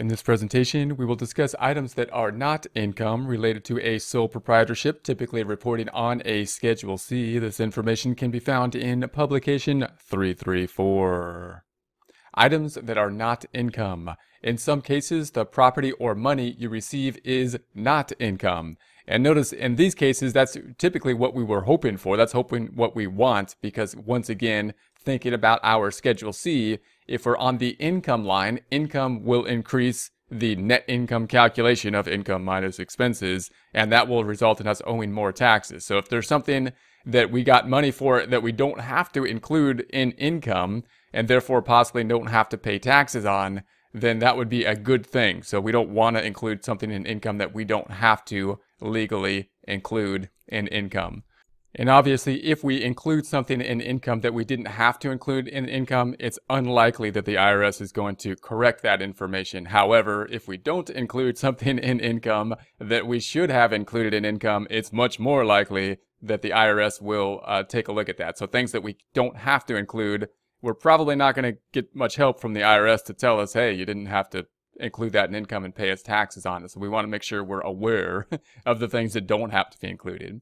In this presentation, we will discuss items that are not income related to a sole proprietorship, typically reporting on a Schedule C. This information can be found in Publication 334. Items that are not income. In some cases, the property or money you receive is not income. And notice in these cases, that's typically what we were hoping for. That's hoping what we want because once again, thinking about our Schedule C, if we're on the income line, income will increase the net income calculation of income minus expenses, and that will result in us owing more taxes. So if there's something that we got money for that we don't have to include in income, and therefore possibly don't have to pay taxes on, then that would be a good thing. So we don't want to include something in income that we don't have to legally include in income. And obviously, if we include something in income that we didn't have to include in income, it's unlikely that the IRS is going to correct that information. However, if we don't include something in income that we should have included in income, it's much more likely that the IRS will uh, take a look at that. So things that we don't have to include, we're probably not going to get much help from the IRS to tell us, hey, you didn't have to include that in income and pay us taxes on it. So we want to make sure we're aware of the things that don't have to be included.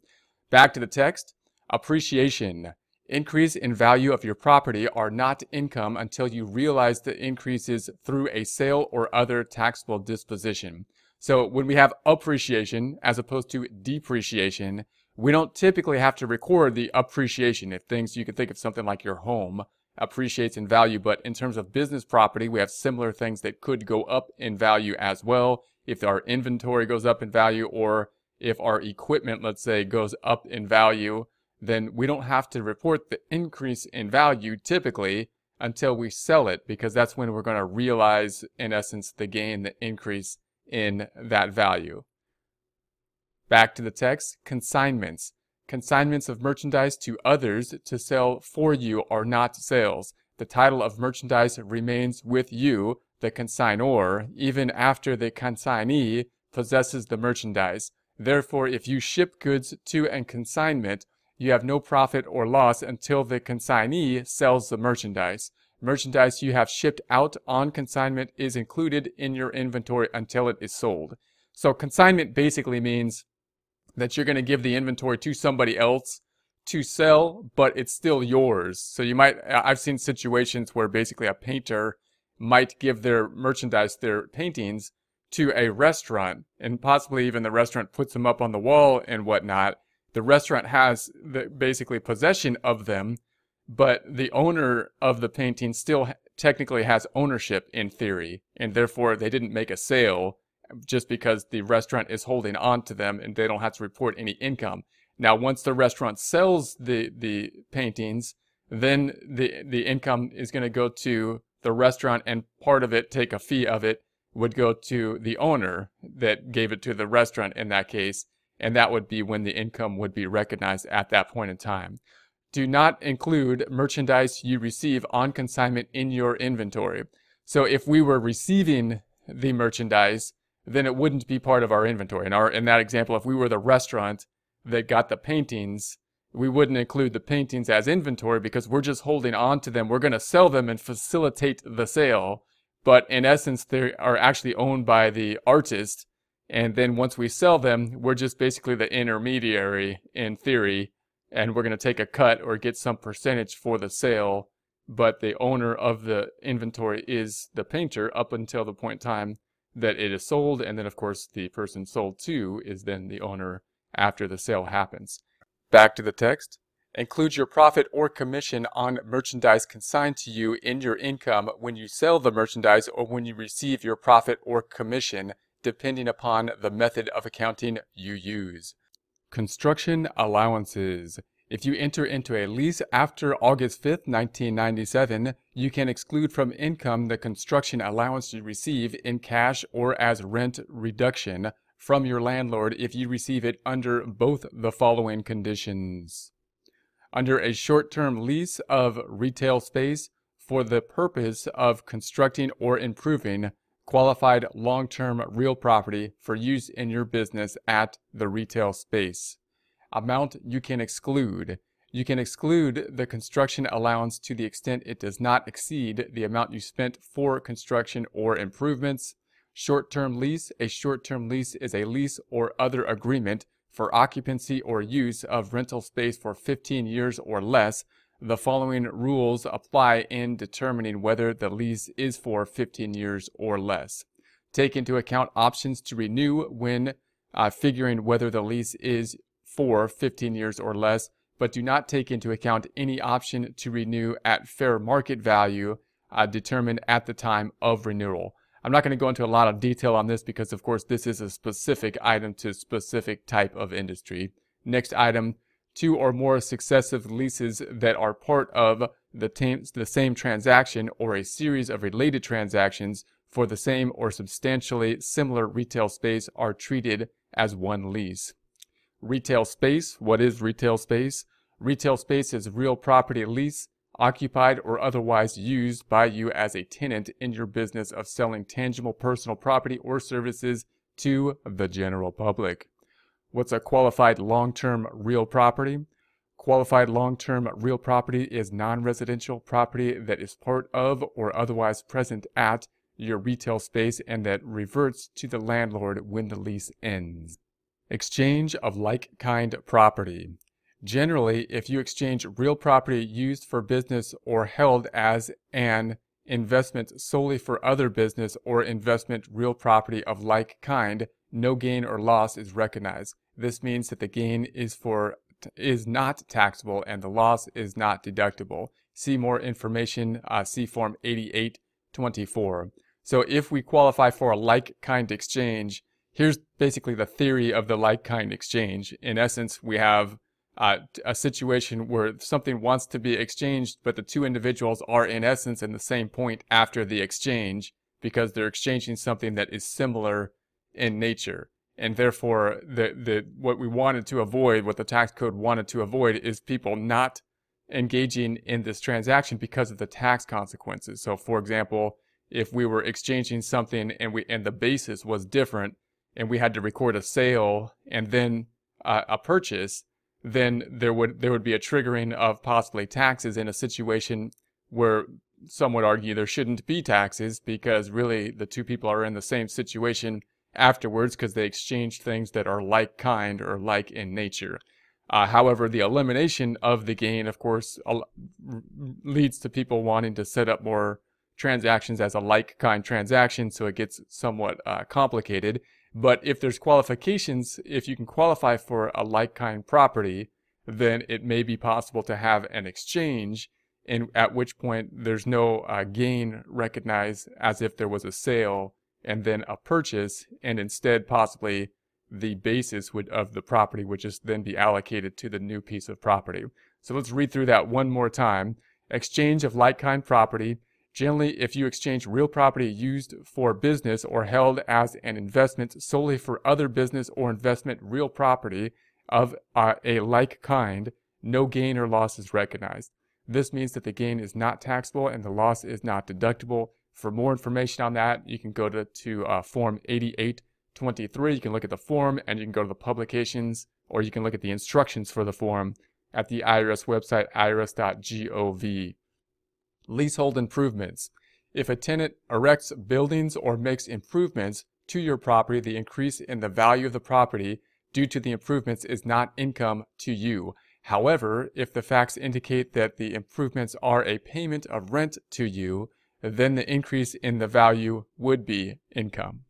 Back to the text. Appreciation. Increase in value of your property are not income until you realize the increases through a sale or other taxable disposition. So when we have appreciation as opposed to depreciation, we don't typically have to record the appreciation. If things, you can think of something like your home appreciates in value, but in terms of business property, we have similar things that could go up in value as well. If our inventory goes up in value or if our equipment, let's say, goes up in value, then we don't have to report the increase in value typically until we sell it because that's when we're going to realize, in essence, the gain, the increase in that value. Back to the text, consignments. Consignments of merchandise to others to sell for you are not sales. The title of merchandise remains with you, the consignor, even after the consignee possesses the merchandise. Therefore, if you ship goods to a consignment, you have no profit or loss until the consignee sells the merchandise. Merchandise you have shipped out on consignment is included in your inventory until it is sold. So consignment basically means that you're going to give the inventory to somebody else to sell, but it's still yours. So you might, I've seen situations where basically a painter might give their merchandise, their paintings, to a restaurant and possibly even the restaurant puts them up on the wall and whatnot. The restaurant has the, basically possession of them, but the owner of the painting still technically has ownership in theory, and therefore they didn't make a sale just because the restaurant is holding on to them and they don't have to report any income. Now, once the restaurant sells the, the paintings, then the, the income is going to go to the restaurant and part of it, take a fee of it, would go to the owner that gave it to the restaurant in that case, and that would be when the income would be recognized at that point in time. Do not include merchandise you receive on consignment in your inventory. So if we were receiving the merchandise, then it wouldn't be part of our inventory. In our in that example, if we were the restaurant that got the paintings, we wouldn't include the paintings as inventory because we're just holding on to them. We're going to sell them and facilitate the sale but in essence, they are actually owned by the artist. And then once we sell them, we're just basically the intermediary in theory, and we're going to take a cut or get some percentage for the sale. But the owner of the inventory is the painter up until the point in time that it is sold. And then, of course, the person sold to is then the owner after the sale happens. Back to the text. Include your profit or commission on merchandise consigned to you in your income when you sell the merchandise or when you receive your profit or commission, depending upon the method of accounting you use. Construction allowances. If you enter into a lease after August 5, 1997, you can exclude from income the construction allowance you receive in cash or as rent reduction from your landlord if you receive it under both the following conditions under a short-term lease of retail space for the purpose of constructing or improving qualified long-term real property for use in your business at the retail space. Amount you can exclude. You can exclude the construction allowance to the extent it does not exceed the amount you spent for construction or improvements. Short term lease. A short term lease is a lease or other agreement for occupancy or use of rental space for 15 years or less. The following rules apply in determining whether the lease is for 15 years or less. Take into account options to renew when uh, figuring whether the lease is for 15 years or less, but do not take into account any option to renew at fair market value uh, determined at the time of renewal. I'm not going to go into a lot of detail on this because, of course, this is a specific item to specific type of industry. Next item, two or more successive leases that are part of the, the same transaction or a series of related transactions for the same or substantially similar retail space are treated as one lease. Retail space, what is retail space? Retail space is real property lease occupied or otherwise used by you as a tenant in your business of selling tangible personal property or services to the general public. What's a qualified long term real property? Qualified long term real property is non residential property that is part of or otherwise present at your retail space and that reverts to the landlord when the lease ends. Exchange of like kind property. Generally, if you exchange real property used for business or held as an investment solely for other business or investment real property of like kind, no gain or loss is recognized. This means that the gain is for is not taxable and the loss is not deductible. See more information, uh, see Form 8824. So if we qualify for a like kind exchange, here's basically the theory of the like kind exchange. In essence, we have uh, a situation where something wants to be exchanged, but the two individuals are in essence in the same point after the exchange because they're exchanging something that is similar in nature. And therefore, the, the, what we wanted to avoid, what the tax code wanted to avoid, is people not engaging in this transaction because of the tax consequences. So, for example, if we were exchanging something and we and the basis was different, and we had to record a sale and then uh, a purchase, then there would there would be a triggering of possibly taxes in a situation where some would argue there shouldn't be taxes because really the two people are in the same situation afterwards because they exchanged things that are like kind or like in nature. Uh, however, the elimination of the gain, of course, leads to people wanting to set up more transactions as a like kind transaction, so it gets somewhat uh, complicated. But if there's qualifications, if you can qualify for a like kind property, then it may be possible to have an exchange, and at which point there's no uh, gain recognized as if there was a sale and then a purchase, and instead possibly the basis would, of the property would just then be allocated to the new piece of property. So let's read through that one more time. Exchange of like kind property Generally, if you exchange real property used for business or held as an investment solely for other business or investment real property of uh, a like kind, no gain or loss is recognized. This means that the gain is not taxable and the loss is not deductible. For more information on that, you can go to, to uh, Form 8823. You can look at the form and you can go to the publications or you can look at the instructions for the form at the IRS website, irs.gov. Leasehold improvements. If a tenant erects buildings or makes improvements to your property, the increase in the value of the property due to the improvements is not income to you. However, if the facts indicate that the improvements are a payment of rent to you, then the increase in the value would be income.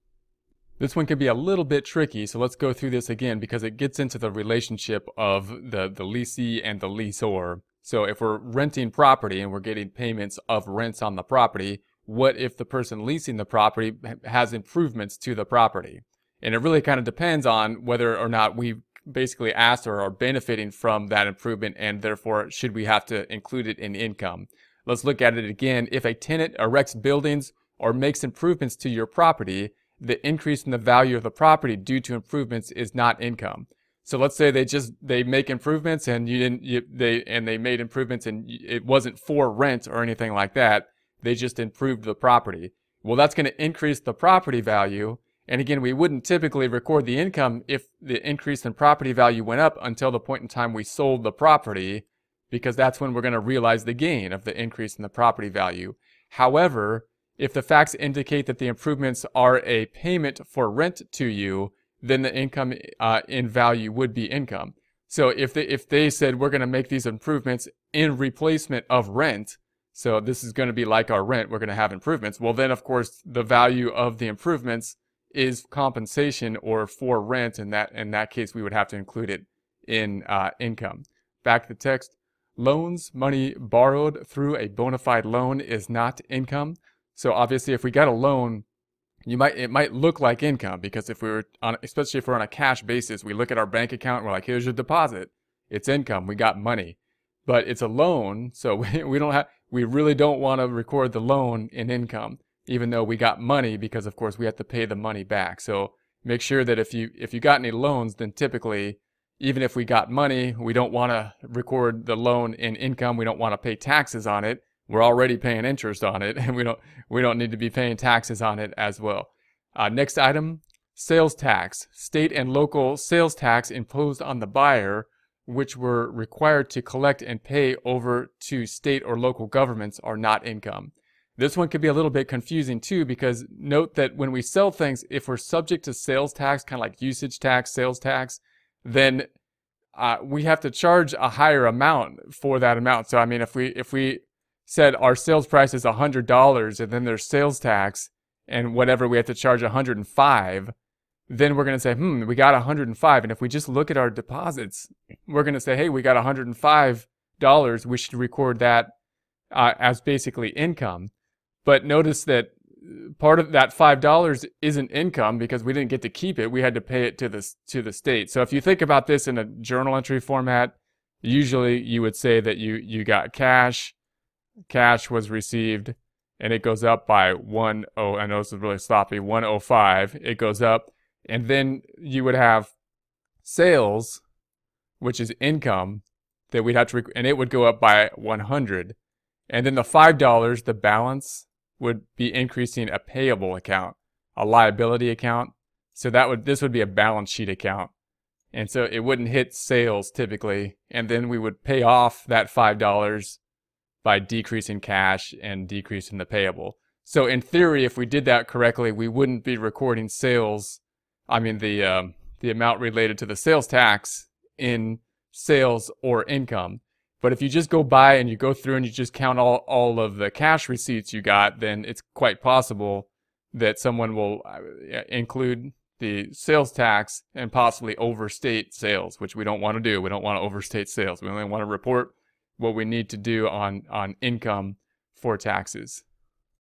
This one can be a little bit tricky, so let's go through this again because it gets into the relationship of the, the lessee and the lessor. So if we're renting property and we're getting payments of rents on the property, what if the person leasing the property has improvements to the property? And it really kind of depends on whether or not we basically asked or are benefiting from that improvement and therefore should we have to include it in income. Let's look at it again. If a tenant erects buildings or makes improvements to your property, the increase in the value of the property due to improvements is not income. So let's say they just they make improvements and you didn't you, they and they made improvements and it wasn't for rent or anything like that. They just improved the property. Well, that's going to increase the property value. And again, we wouldn't typically record the income if the increase in property value went up until the point in time we sold the property because that's when we're going to realize the gain of the increase in the property value. However, if the facts indicate that the improvements are a payment for rent to you, then the income uh, in value would be income. So if they, if they said we're going to make these improvements in replacement of rent, so this is going to be like our rent, we're going to have improvements. Well, then of course the value of the improvements is compensation or for rent. and that in that case, we would have to include it in uh, income. Back to the text. Loans, money borrowed through a bona fide loan is not income. So obviously, if we got a loan, you might it might look like income because if we were on, especially if we're on a cash basis, we look at our bank account, we're like, here's your deposit, it's income, we got money, but it's a loan, so we, we don't have, we really don't want to record the loan in income, even though we got money because of course we have to pay the money back. So make sure that if you if you got any loans, then typically even if we got money, we don't want to record the loan in income. We don't want to pay taxes on it we're already paying interest on it and we don't we don't need to be paying taxes on it as well. Uh, next item sales tax. State and local sales tax imposed on the buyer which were required to collect and pay over to state or local governments are not income. This one could be a little bit confusing too because note that when we sell things if we're subject to sales tax kind of like usage tax sales tax then uh, we have to charge a higher amount for that amount. So i mean if we if we said our sales price is $100 and then there's sales tax and whatever we have to charge 105 then we're going to say hmm we got 105 and if we just look at our deposits we're going to say hey we got 105 dollars. We should record that uh, as basically income. But notice that part of that five dollars isn't income because we didn't get to keep it. We had to pay it to the to the state. So if you think about this in a journal entry format usually you would say that you you got cash cash was received and it goes up by one oh I know this is really sloppy 105 it goes up and then you would have sales which is income that we'd have to rec- and it would go up by 100 and then the five dollars the balance would be increasing a payable account a liability account. So that would this would be a balance sheet account. And so it wouldn't hit sales typically and then we would pay off that five dollars by decreasing cash and decreasing the payable. So in theory, if we did that correctly, we wouldn't be recording sales. I mean the um, the amount related to the sales tax in sales or income. But if you just go by and you go through and you just count all, all of the cash receipts you got, then it's quite possible that someone will uh, include the sales tax and possibly overstate sales, which we don't want to do. We don't want to overstate sales. We only want to report what we need to do on on income for taxes.